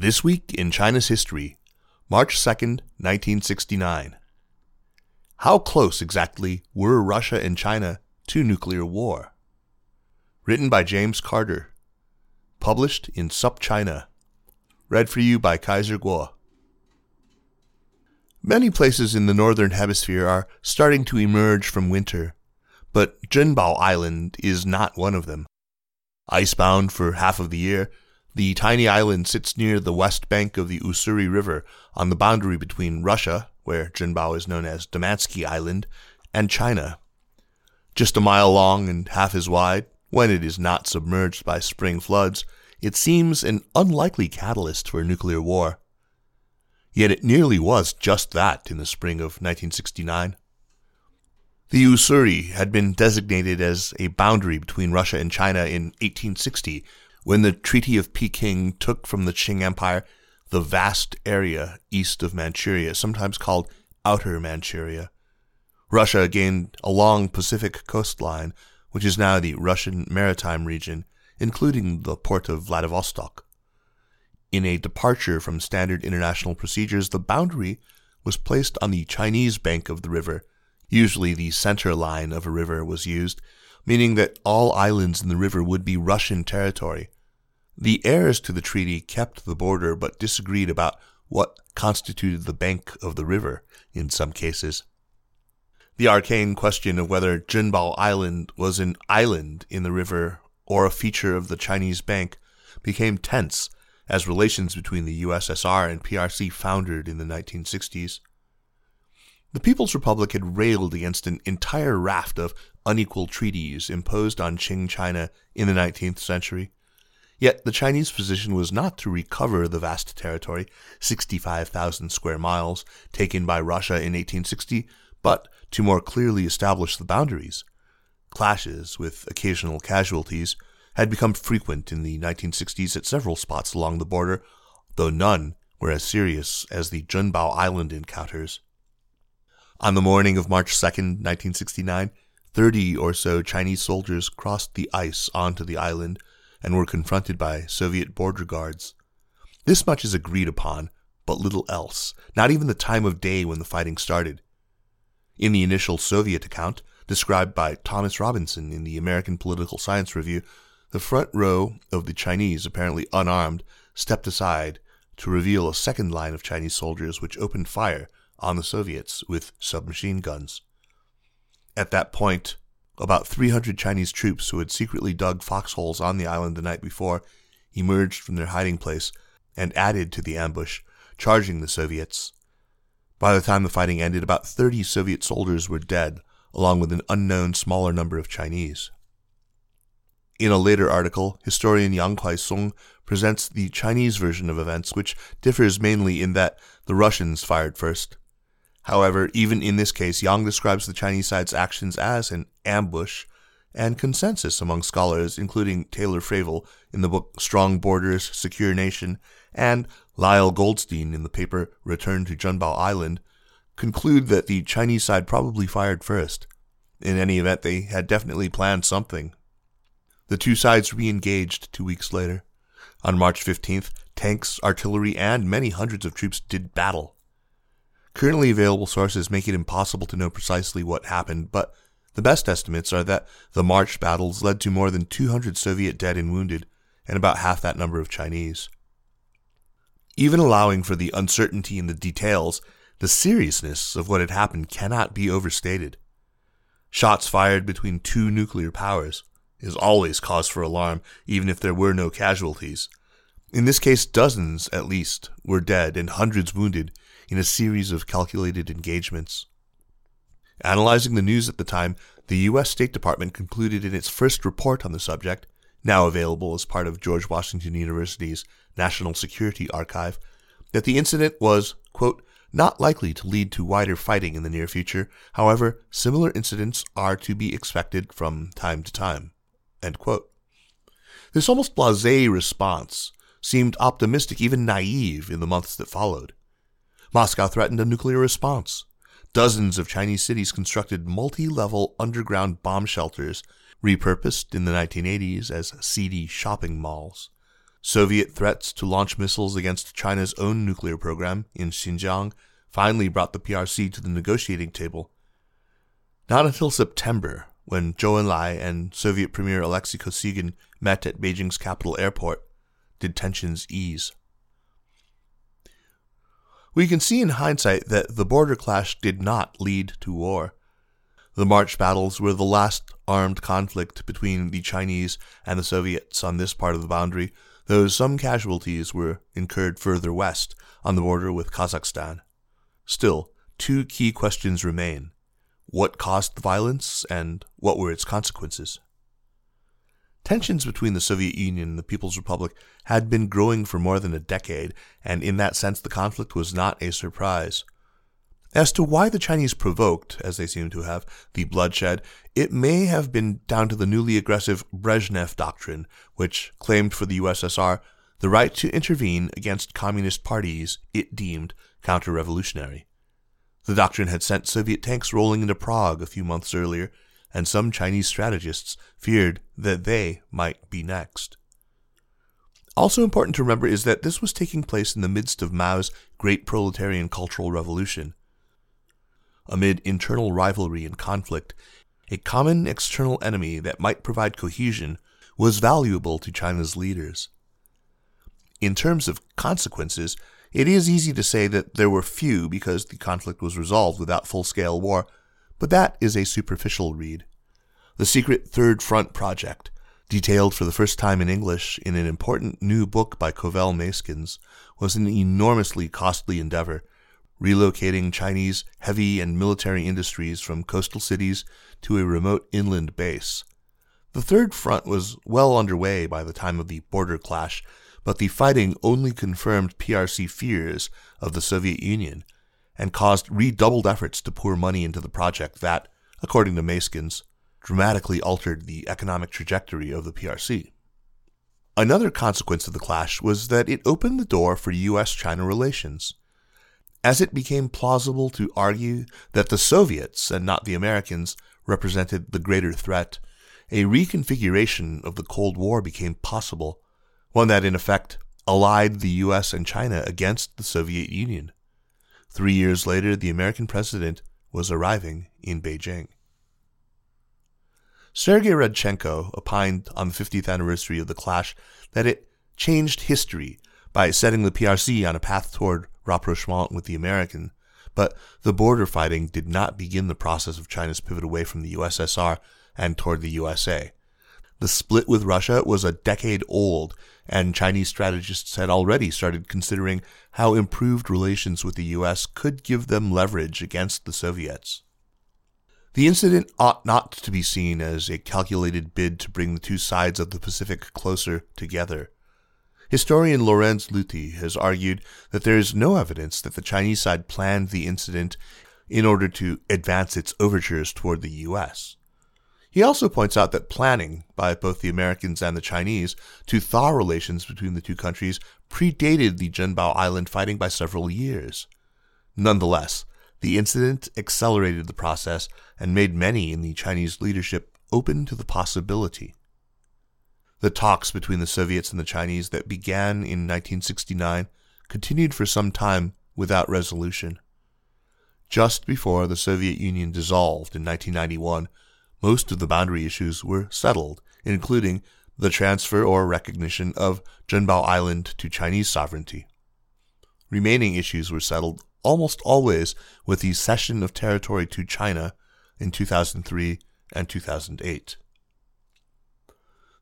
This week in China's history, March 2nd, 1969. How close exactly were Russia and China to nuclear war? Written by James Carter. Published in SupChina. Read for you by Kaiser Kuo. Many places in the northern hemisphere are starting to emerge from winter, but Zhenbao Island is not one of them. Icebound for half of the year, the tiny island sits near the west bank of the Ussuri River on the boundary between Russia, where Zhenbao is known as Damansky Island, and China. Just a mile long and half as wide, when it is not submerged by spring floods, it seems an unlikely catalyst for nuclear war. Yet it nearly was just that in the spring of 1969. The Ussuri had been designated as a boundary between Russia and China in 1860 when the Treaty of Peking took from the Qing Empire the vast area east of Manchuria, sometimes called Outer Manchuria. Russia gained a long Pacific coastline, which is now the Russian maritime region, including the port of Vladivostok. In a departure from standard international procedures, the boundary was placed on the Chinese bank of the river. Usually the center line of a river was used, meaning that all islands in the river would be Russian territory. The heirs to the treaty kept the border but disagreed about what constituted the bank of the river in some cases. The arcane question of whether Zhenbao Island was an island in the river or a feature of the Chinese bank became tense as relations between the USSR and PRC foundered in the 1960s. The People's Republic had railed against an entire raft of unequal treaties imposed on Qing China in the 19th century. Yet the Chinese position was not to recover the vast territory, 65,000 square miles, taken by Russia in 1860, but to more clearly establish the boundaries. Clashes, with occasional casualties, had become frequent in the 1960s at several spots along the border, though none were as serious as the Zhenbao Island encounters. On the morning of March 2, 1969, 30 or so Chinese soldiers crossed the ice onto the island and were confronted by Soviet border guards. This much is agreed upon, but little else, not even the time of day when the fighting started. In the initial Soviet account, described by Thomas Robinson in the American Political Science Review, the front row of the Chinese, apparently unarmed, stepped aside to reveal a second line of Chinese soldiers which opened fire on the Soviets with submachine guns. At that point, about 300 Chinese troops who had secretly dug foxholes on the island the night before emerged from their hiding place and added to the ambush, charging the Soviets. By the time the fighting ended, about 30 Soviet soldiers were dead, along with an unknown smaller number of Chinese. In a later article, historian Yang Kuisong presents the Chinese version of events, which differs mainly in that the Russians fired first. However, even in this case, Yang describes the Chinese side's actions as an ambush, and consensus among scholars, including Taylor Fravel in the book Strong Borders, Secure Nation, and Lyle Goldstein in the paper Return to Zhenbao Island, conclude that the Chinese side probably fired first. In any event, they had definitely planned something. The two sides re engaged two weeks later. On March 15th, tanks, artillery, and many hundreds of troops did battle. Currently available sources make it impossible to know precisely what happened, but the best estimates are that the March battles led to more than 200 Soviet dead and wounded, and about half that number of Chinese. Even allowing for the uncertainty in the details, the seriousness of what had happened cannot be overstated. Shots fired between two nuclear powers, is always cause for alarm, even if there were no casualties. In this case, dozens, at least, were dead and hundreds wounded in a series of calculated engagements. Analyzing the news at the time, the U.S. State Department concluded in its first report on the subject, now available as part of George Washington University's National Security Archive, that the incident was, quote, not likely to lead to wider fighting in the near future. However, similar incidents are to be expected from time to time. This almost blase response seemed optimistic, even naive, in the months that followed. Moscow threatened a nuclear response. Dozens of Chinese cities constructed multi level underground bomb shelters, repurposed in the 1980s as seedy shopping malls. Soviet threats to launch missiles against China's own nuclear program in Xinjiang finally brought the PRC to the negotiating table. Not until September, when Zhou Enlai and Soviet Premier Alexei Kosygin met at Beijing's capital airport, did tensions ease. We can see in hindsight that the border clash did not lead to war. The March battles were the last armed conflict between the Chinese and the Soviets on this part of the boundary, though some casualties were incurred further west on the border with Kazakhstan. Still, two key questions remain. What caused the violence, and what were its consequences? Tensions between the Soviet Union and the People's Republic had been growing for more than a decade, and in that sense the conflict was not a surprise. As to why the Chinese provoked, as they seem to have, the bloodshed, it may have been down to the newly aggressive Brezhnev Doctrine, which claimed for the USSR the right to intervene against communist parties it deemed counter revolutionary. The doctrine had sent Soviet tanks rolling into Prague a few months earlier, and some Chinese strategists feared that they might be next. Also important to remember is that this was taking place in the midst of Mao's great proletarian cultural revolution. Amid internal rivalry and conflict, a common external enemy that might provide cohesion was valuable to China's leaders. In terms of consequences, it is easy to say that there were few because the conflict was resolved without full scale war, but that is a superficial read. The secret Third Front project, detailed for the first time in English in an important new book by Covell Meyskens, was an enormously costly endeavor, relocating Chinese heavy and military industries from coastal cities to a remote inland base. The Third Front was well underway by the time of the border clash but the fighting only confirmed PRC fears of the Soviet Union and caused redoubled efforts to pour money into the project that, according to Meyskens, dramatically altered the economic trajectory of the PRC. Another consequence of the clash was that it opened the door for U.S. China relations. As it became plausible to argue that the Soviets and not the Americans represented the greater threat, a reconfiguration of the Cold War became possible one that in effect allied the US and China against the Soviet Union. Three years later, the American president was arriving in Beijing. Sergei Radchenko opined on the 50th anniversary of the clash that it changed history by setting the PRC on a path toward rapprochement with the American, but the border fighting did not begin the process of China's pivot away from the USSR and toward the USA. The split with Russia was a decade old, and Chinese strategists had already started considering how improved relations with the US could give them leverage against the Soviets. The incident ought not to be seen as a calculated bid to bring the two sides of the Pacific closer together. Historian Lorenz Lüthi has argued that there is no evidence that the Chinese side planned the incident in order to advance its overtures toward the U.S. He also points out that planning by both the Americans and the Chinese to thaw relations between the two countries predated the Zhenbao Island fighting by several years. Nonetheless, the incident accelerated the process and made many in the Chinese leadership open to the possibility. The talks between the Soviets and the Chinese that began in 1969 continued for some time without resolution. Just before the Soviet Union dissolved in 1991, most of the boundary issues were settled, including the transfer or recognition of Zhenbao Island to Chinese sovereignty. Remaining issues were settled almost always with the cession of territory to China in 2003 and 2008.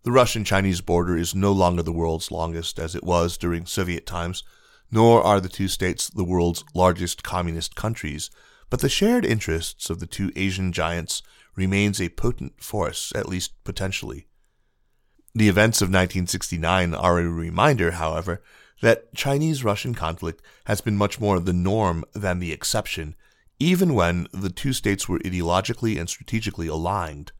The Russian Chinese border is no longer the world's longest as it was during Soviet times, nor are the two states the world's largest communist countries, but the shared interests of the two Asian giants remains a potent force, at least potentially. The events of 1969 are a reminder, however, that Chinese Russian conflict has been much more the norm than the exception, even when the two states were ideologically and strategically aligned.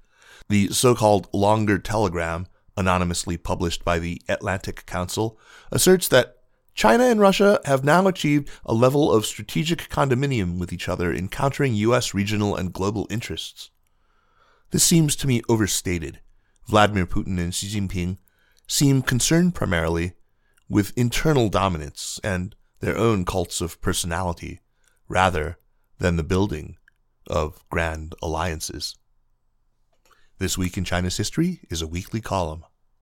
The so called Longer Telegram, anonymously published by the Atlantic Council, asserts that China and Russia have now achieved a level of strategic condominium with each other in countering U.S. regional and global interests. This seems to me overstated. Vladimir Putin and Xi Jinping seem concerned primarily with internal dominance and their own cults of personality, rather than the building of grand alliances. This Week in China's History is a weekly column.